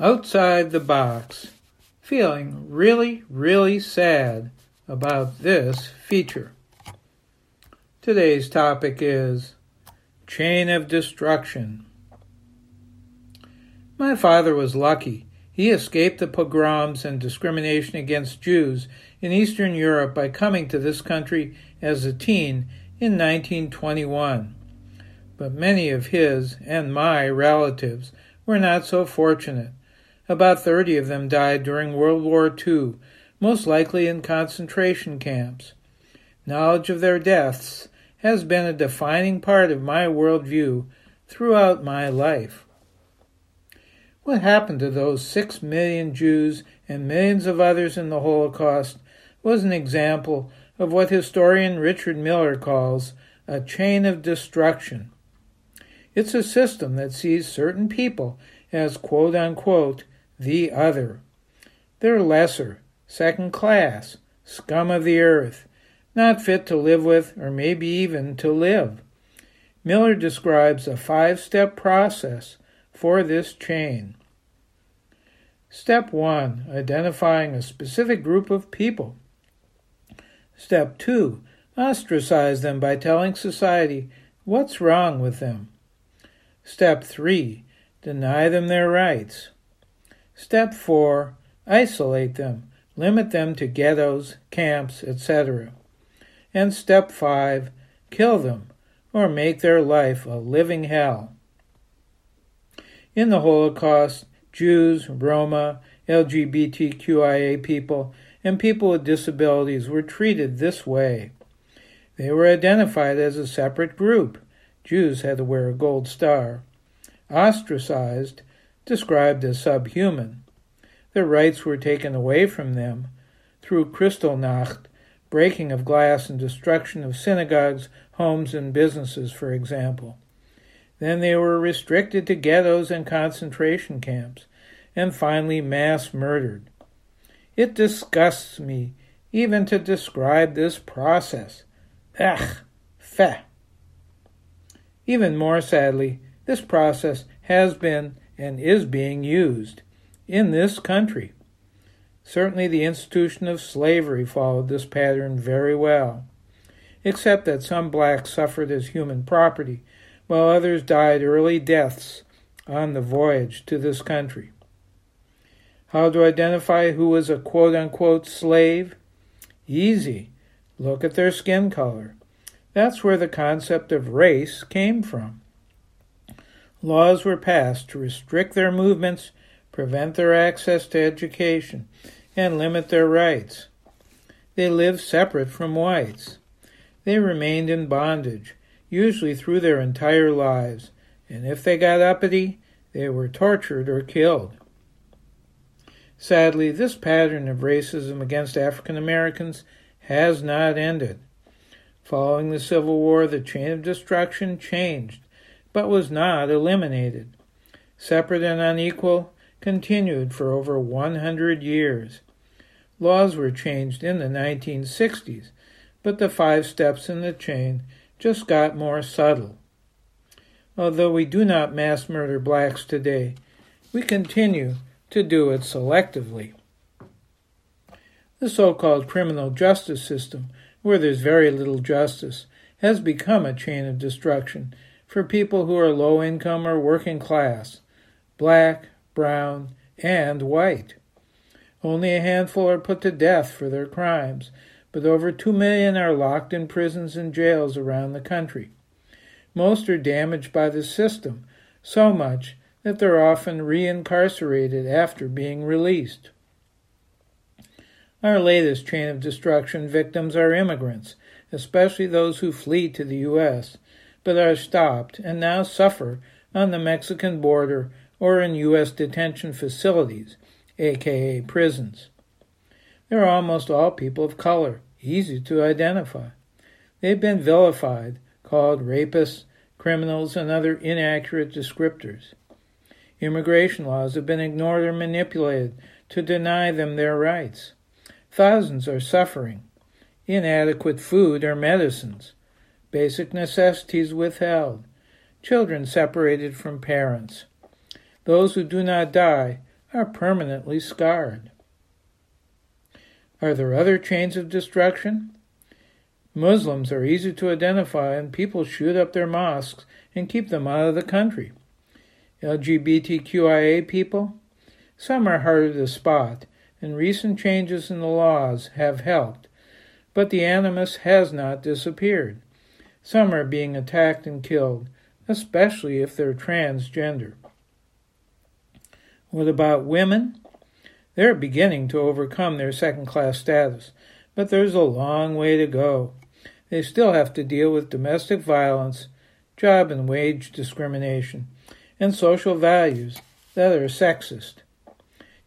outside the box, feeling really, really sad about this feature. Today's topic is Chain of Destruction. My father was lucky. He escaped the pogroms and discrimination against Jews in Eastern Europe by coming to this country as a teen in 1921. But many of his and my relatives were not so fortunate. About 30 of them died during World War II, most likely in concentration camps. Knowledge of their deaths has been a defining part of my worldview throughout my life. What happened to those six million Jews and millions of others in the Holocaust was an example of what historian Richard Miller calls a chain of destruction. It's a system that sees certain people as quote unquote the other. They're lesser, second class, scum of the earth, not fit to live with or maybe even to live. Miller describes a five step process for this chain. Step 1 Identifying a specific group of people. Step 2 Ostracize them by telling society what's wrong with them. Step 3 Deny them their rights. Step 4 Isolate them, limit them to ghettos, camps, etc. And step 5 Kill them, or make their life a living hell. In the Holocaust, Jews, Roma, LGBTQIA people, and people with disabilities were treated this way. They were identified as a separate group. Jews had to wear a gold star. Ostracized described as subhuman. Their rights were taken away from them through Kristallnacht, breaking of glass and destruction of synagogues, homes, and businesses, for example. Then they were restricted to ghettos and concentration camps, and finally mass murdered. It disgusts me even to describe this process. Ugh, feh. Even more sadly, this process has been and is being used in this country. Certainly, the institution of slavery followed this pattern very well, except that some blacks suffered as human property, while others died early deaths on the voyage to this country. How to identify who was a quote unquote slave? Easy. Look at their skin color. That's where the concept of race came from. Laws were passed to restrict their movements, prevent their access to education, and limit their rights. They lived separate from whites. They remained in bondage, usually through their entire lives, and if they got uppity, they were tortured or killed. Sadly, this pattern of racism against African Americans has not ended. Following the Civil War, the chain of destruction changed but was not eliminated. Separate and unequal continued for over 100 years. Laws were changed in the 1960s, but the five steps in the chain just got more subtle. Although we do not mass murder blacks today, we continue to do it selectively. The so called criminal justice system, where there's very little justice, has become a chain of destruction for people who are low income or working class, black, brown, and white. Only a handful are put to death for their crimes, but over two million are locked in prisons and jails around the country. Most are damaged by the system, so much that they're often reincarcerated after being released. Our latest chain of destruction victims are immigrants, especially those who flee to the U.S but are stopped and now suffer on the Mexican border or in U.S. detention facilities, aka prisons. They're almost all people of color, easy to identify. They've been vilified, called rapists, criminals, and other inaccurate descriptors. Immigration laws have been ignored or manipulated to deny them their rights. Thousands are suffering. Inadequate food or medicines basic necessities withheld, children separated from parents. Those who do not die are permanently scarred. Are there other chains of destruction? Muslims are easy to identify, and people shoot up their mosques and keep them out of the country. LGBTQIA people? Some are harder to spot, and recent changes in the laws have helped, but the animus has not disappeared. Some are being attacked and killed, especially if they're transgender. What about women? They're beginning to overcome their second class status, but there's a long way to go. They still have to deal with domestic violence, job and wage discrimination, and social values that are sexist.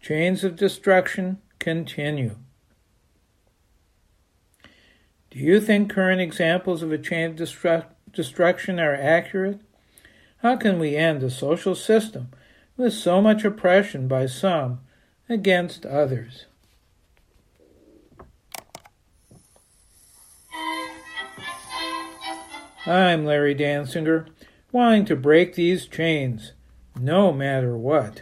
Chains of destruction continue. Do you think current examples of a chain of destru- destruction are accurate? How can we end a social system with so much oppression by some against others? I'm Larry Dansinger, wanting to break these chains, no matter what.